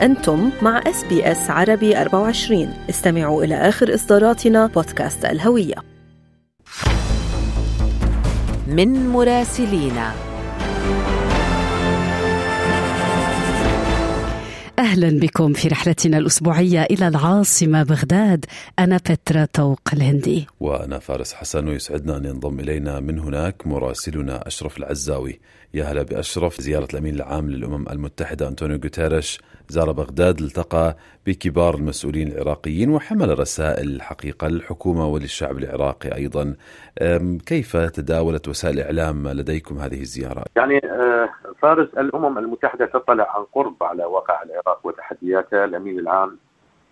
أنتم مع SBS عربي 24 استمعوا إلى آخر إصداراتنا بودكاست الهوية. من مراسلينا. أهلا بكم في رحلتنا الأسبوعية إلى العاصمة بغداد. أنا بترا طوق الهندي. وأنا فارس حسن ويسعدنا أن ينضم إلينا من هناك مراسلنا أشرف العزاوي. يا هلا بأشرف زيارة الأمين العام للأمم المتحدة أنطونيو غوتيريش. زار بغداد التقى بكبار المسؤولين العراقيين وحمل رسائل الحقيقة للحكومة وللشعب العراقي أيضا. كيف تداولت وسائل الإعلام لديكم هذه الزيارة؟ يعني آه، فارس الأمم المتحدة تطلع عن قرب على واقع العراق وتحدياته الأمين العام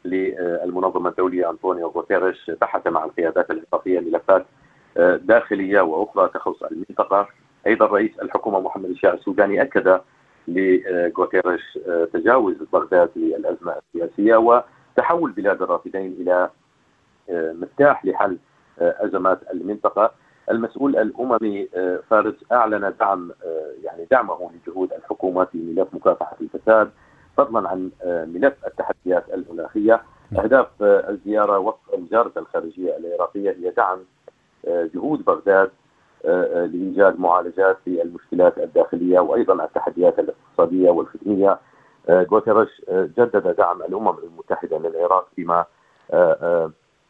للمنظمة الدولية أنطونيو غوتيريش. بحث مع القيادات العراقية ملفات آه، داخلية وأخرى تخص المنطقة. أيضا رئيس الحكومة محمد الشيع السوداني أكد لغوتيريش آه، تجاوز بغداد للأزمة السياسية وتحول بلاد الرافدين إلى آه، مفتاح لحل آه، أزمات المنطقة. المسؤول الأممي فارس أعلن دعم يعني دعمه لجهود الحكومة في ملف مكافحة الفساد فضلا عن ملف التحديات المناخيه أهداف الزيارة وفق وزاره الخارجية العراقية هي دعم جهود بغداد لايجاد معالجات في المشكلات الداخلية وأيضا التحديات الاقتصادية والخدميه غوتيريش جدد دعم الأمم المتحدة للعراق فيما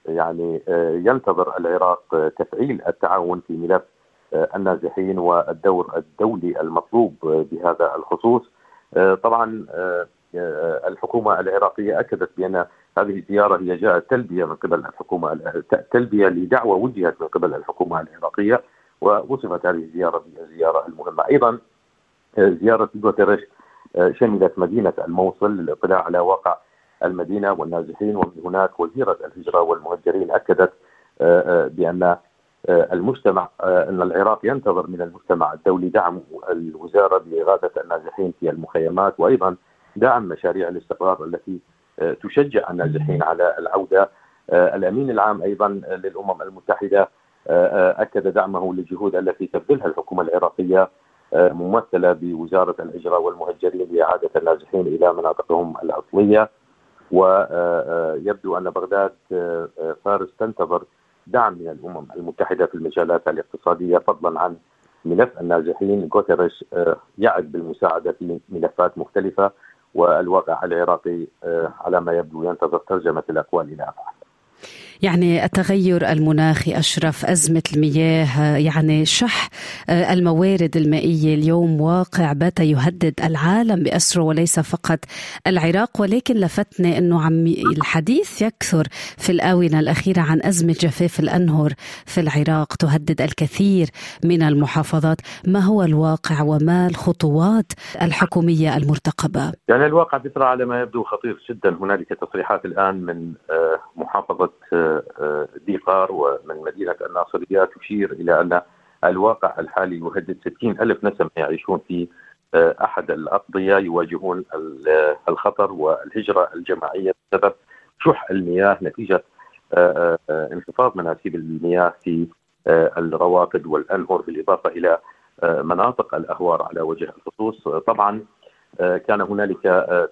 يعني ينتظر العراق تفعيل التعاون في ملف النازحين والدور الدولي المطلوب بهذا الخصوص. طبعا الحكومة العراقية أكدت بأن هذه الزيارة هي جاءت تلبية من قبل الحكومة تلبية لدعوة وجهت من قبل الحكومة العراقية ووصفت هذه الزيارة بالزياره المهمة. أيضا زيارة غوتيريش شملت مدينة الموصل للاطلاع على واقع المدينة والنازحين ومن هناك وزيرة الهجرة والمهجرين أكدت بأن المجتمع أن العراق ينتظر من المجتمع الدولي دعم الوزارة باغاثه النازحين في المخيمات وأيضا دعم مشاريع الاستقرار التي تشجع النازحين على العودة. الأمين العام أيضا للأمم المتحدة أكد دعمه للجهود التي تبذلها الحكومة العراقية ممثلة بوزارة الهجره والمهجرين لإعادة النازحين إلى مناطقهم الأصلية ويبدو أن بغداد فارس تنتظر دعم من الأمم المتحدة في المجالات الاقتصادية فضلا عن ملف النازحين غوتيريش يعد بالمساعدة في ملفات مختلفة والواقع العراقي على ما يبدو ينتظر ترجمة الأقوال إلى افعال. يعني التغير المناخي أشرف أزمة المياه يعني شح آه، الموارد المائية اليوم واقع بات يهدد العالم بأسره وليس فقط العراق ولكن لفتني أنه عم الحديث يكثر في الآونة الأخيرة عن أزمة جفاف الأنهر في العراق تهدد الكثير من المحافظات. ما هو الواقع وما الخطوات الحكومية المرتقبة؟ يعني الواقع بيطرى على ما يبدو خطير جدا. هنالك تصريحات الآن من آه، ديقار ومن مدينة الناصرية تشير إلى أن الواقع الحالي يهدد 60 ألف نسمة يعيشون في آه، أحد الأقضية يواجهون الخطر والهجرة الجماعية بسبب شح المياه نتيجة آه، آه، انخفاض مناسيب المياه في الروافد والأنهر بالإضافة إلى مناطق الأهوار على وجه الخصوص. طبعا كان هنالك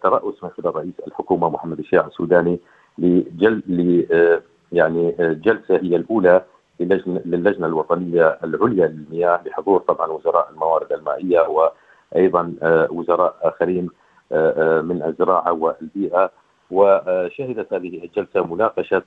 ترأس من قبل رئيس الحكومة محمد الشيع السوداني لجل يعني آه، جلسة هي الأولى للجنه الوطنية العليا للمياه بحضور طبعا وزراء الموارد المائية وأيضا آه، وزراء آخرين آه، من الزراعة والبيئة. وشهدت هذه الجلسة مناقشة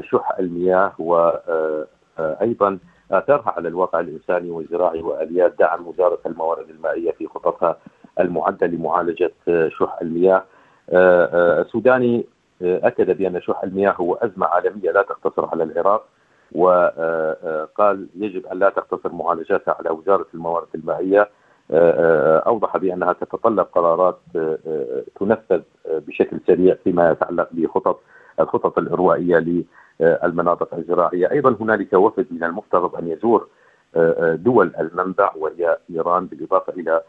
شح المياه وأيضا آثارها على الواقع الإنساني والزراعي وآليات دعم وزاره الموارد المائية في خططها المعدة لمعالجة شح المياه. السوداني أكد بأن شح المياه هو أزمة عالمية لا تقتصر على العراق وقال يجب أن لا تقتصر معالجاتها على وزارة الموارد المائية. أوضح بأنها تتطلب قرارات تنفذ بشكل سريع فيما يتعلق بخطط الخطط الإروائية للمناطق الزراعية، أيضا هنالك وفد من المفترض أن يزور دول المنبع وهي إيران بالإضافة إلى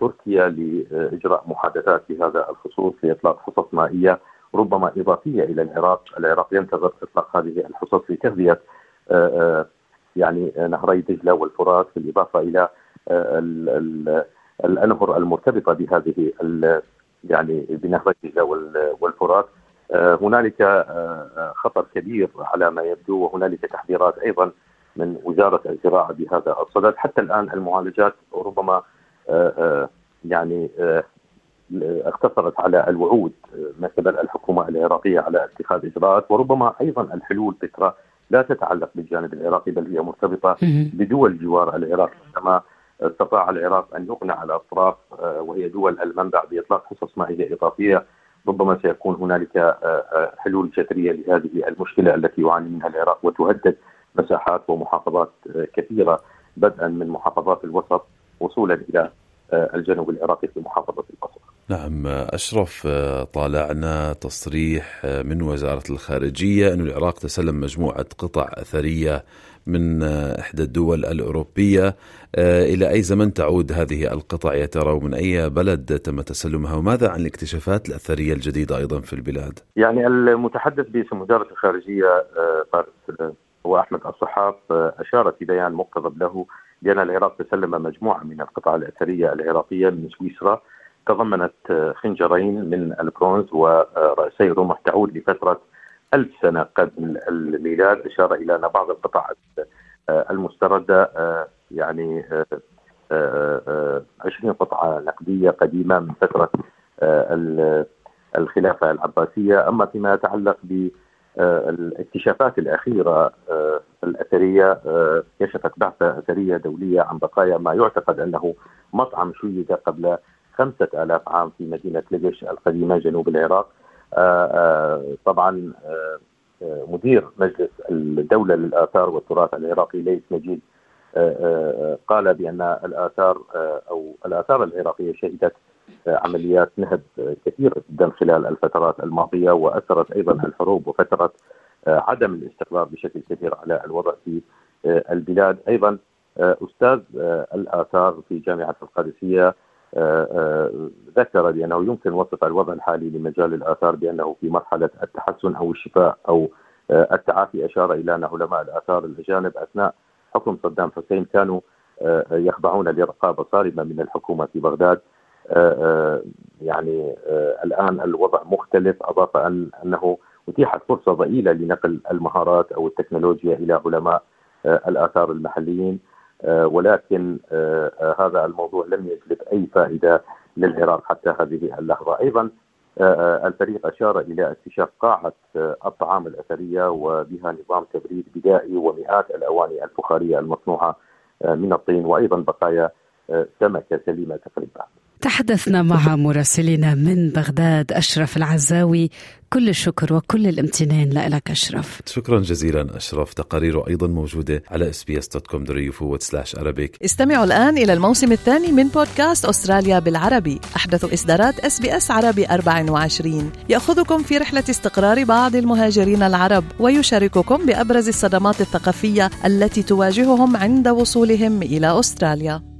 تركيا لإجراء محادثات في هذا الخصوص لإطلاق خطط مائية. ربما إضافية إلى العراق. العراق ينتظر إطلاق هذه الحصص لتغذية آه، آه، يعني نهري دجلة والفرات بالإضافة إلى آه، الأنهر المرتبطة بهذه يعني بنهر الدجلة والفرات. هنالك خطر كبير على ما يبدو وهنالك تحذيرات أيضا من وزارة الزراعة بهذا الصدد. حتى الآن المعالجات ربما يعني اقتصرت على الوعود من قبل الحكومة العراقية على اتخاذ إجراءات وربما أيضا الحلول فكرة لا تتعلق بالجانب العراقي بل هي مرتبطة بدول جوار العراق كما استطاع العراق أن يقنع الاطراف آه، وهي دول المنبع بإطلاق حصص مائية إضافية ربما سيكون هنالك آه، آه، حلول جذرية لهذه المشكلة التي يعاني منها العراق وتهدد مساحات ومحافظات كثيرة بدءا من محافظات الوسط وصولا إلى الجنوب العراقي في محافظة القصر. نعم أشرف طالعنا تصريح من وزارة الخارجية أن العراق تسلم مجموعة قطع أثرية من إحدى الدول الأوروبية. إلى أي زمن تعود هذه القطع؟ يا ترى ومن أي بلد تم تسلمها؟ وماذا عن الاكتشافات الأثرية الجديدة أيضا في البلاد؟ يعني المتحدث باسم وزارة الخارجية فارس هو أحمد الصحاف أشار في بيان مقتضب له بأن العراق تسلم مجموعة من القطع الأثرية العراقية من سويسرا. تضمنت خنجرين من البرونز ورأسي رمح تعود لفترة ألف سنة قبل الميلاد أشار إلى أن بعض القطع المستردة يعني 20 قطعة نقدية قديمة من فترة الخلافة العباسية. أما فيما يتعلق ب الاكتشافات الأخيرة الأثرية كشفت بعثة أثرية دولية عن بقايا ما يعتقد أنه مطعم شيد قبل خمسة آلاف عام في مدينة لقش القديمة جنوب العراق. آه، آه، طبعا آه، مدير مجلس الدولة للآثار والتراث العراقي ليث مجيد. قال بأن الآثار أو الآثار العراقية شهدت عمليات نهب كثيرة جدا خلال الفترات الماضية وأثرت أيضا الحروب وفترة عدم الاستقرار بشكل كبير على الوضع في البلاد. أيضا أستاذ الآثار في جامعة القادسية ذكر بأنه يمكن وصف الوضع الحالي لمجال الآثار بأنه في مرحلة التحسن أو الشفاء أو آه، التعافي أشار إلى أن علماء الآثار الأجانب أثناء حكم صدام حسين كانوا يخضعون لرقابه صارمة من الحكومة في بغداد. يعني الآن الوضع مختلف. أضاف أن أنه أتيحت فرصة ضئيلة لنقل المهارات أو التكنولوجيا إلى علماء الآثار المحليين. آه، ولكن آه، آه، هذا الموضوع لم يجلب أي فائدة للعراق حتى هذه اللحظة، أيضا الفريق أشار إلى اكتشاف قاعة الطعام الأثرية وبها نظام تبريد بدائي ومئات الأواني الفخاريه المصنوعة من الطين وأيضا بقايا سمكة سليمة تقريبا. تحدثنا مع مراسلنا من بغداد أشرف العزاوي كل الشكر وكل الامتنان لك أشرف. شكرا جزيلا أشرف. تقاريره أيضا موجودة على sbs.com arabic. استمعوا الآن إلى الموسم الثاني من بودكاست أستراليا بالعربي. أحدث إصدارات SBS عربي 24 يأخذكم في رحلة استقرار بعض المهاجرين العرب ويشارككم بأبرز الصدمات الثقافية التي تواجههم عند وصولهم إلى أستراليا.